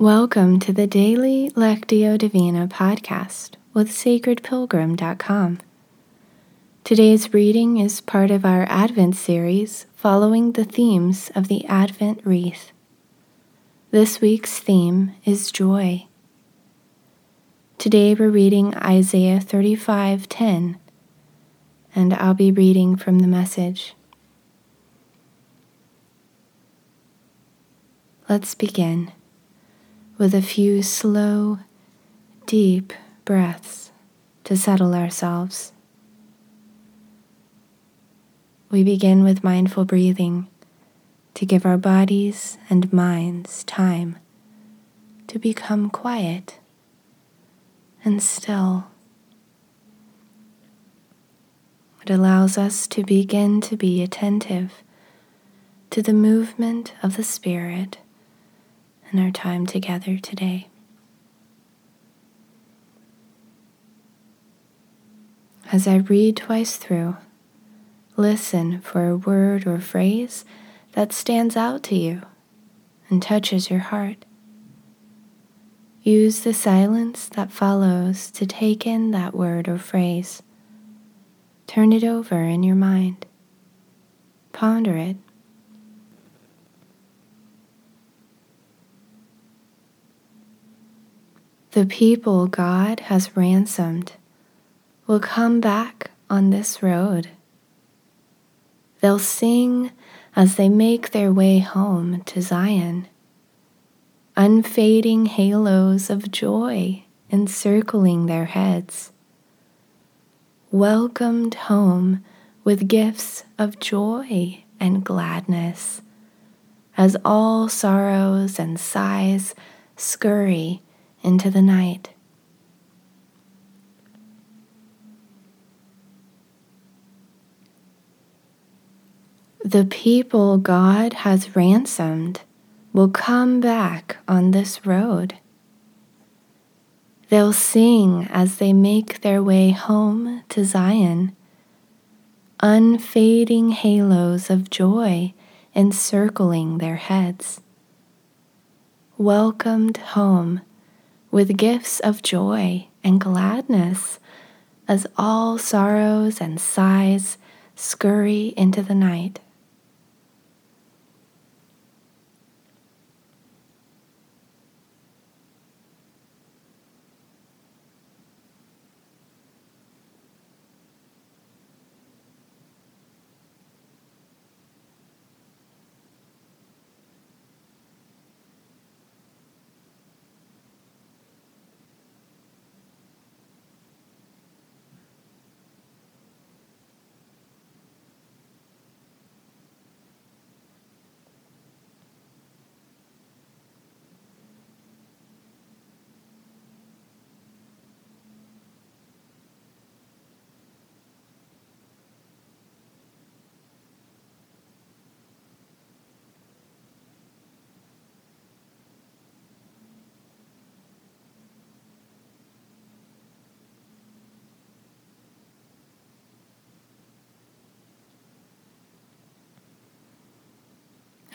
Welcome to the Daily Lectio Divina podcast with sacredpilgrim.com. Today's reading is part of our Advent series following the themes of the Advent wreath. This week's theme is joy. Today we're reading Isaiah 35:10 and I'll be reading from the message. Let's begin with a few slow, deep breaths to settle ourselves. We begin with mindful breathing to give our bodies and minds time to become quiet and still. It allows us to begin to be attentive to the movement of the Spirit in our time together today. As I read twice through, listen for a word or phrase that stands out to you and touches your heart. Use the silence that follows to take in that word or phrase. Turn it over in your mind. Ponder it The people God has ransomed will come back on this road. They'll sing as they make their way home to Zion, unfading halos of joy encircling their heads. Welcomed home with gifts of joy and gladness, as all sorrows and sighs scurry into the night. The people God has ransomed will come back on this road. They'll sing as they make their way home to Zion, unfading halos of joy encircling their heads. Welcomed home with gifts of joy and gladness as all sorrows and sighs scurry into the night.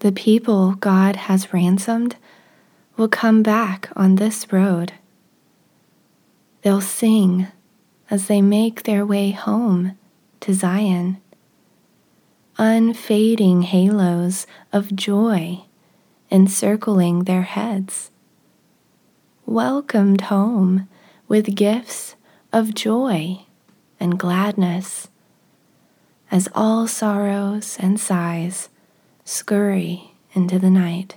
The people God has ransomed will come back on this road. They'll sing as they make their way home to Zion. Unfading halos of joy encircling their heads. Welcomed home with gifts of joy and gladness, as all sorrows and sighs scurry into the night.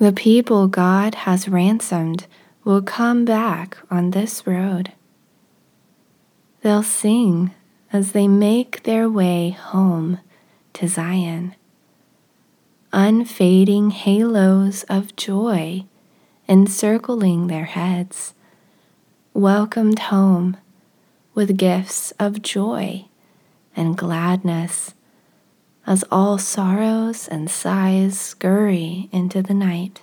The people God has ransomed will come back on this road. They'll sing as they make their way home to Zion. Unfading halos of joy encircling their heads, welcomed home with gifts of joy and gladness as all sorrows and sighs scurry into the night.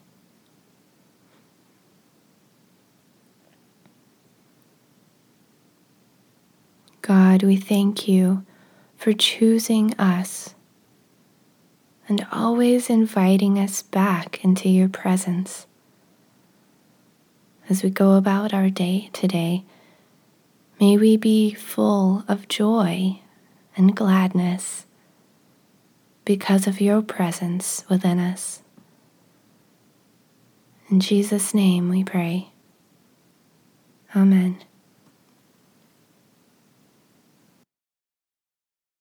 God, we thank you for choosing us and always inviting us back into your presence. As we go about our day today, may we be full of joy and gladness because of your presence within us. In Jesus' name we pray. Amen.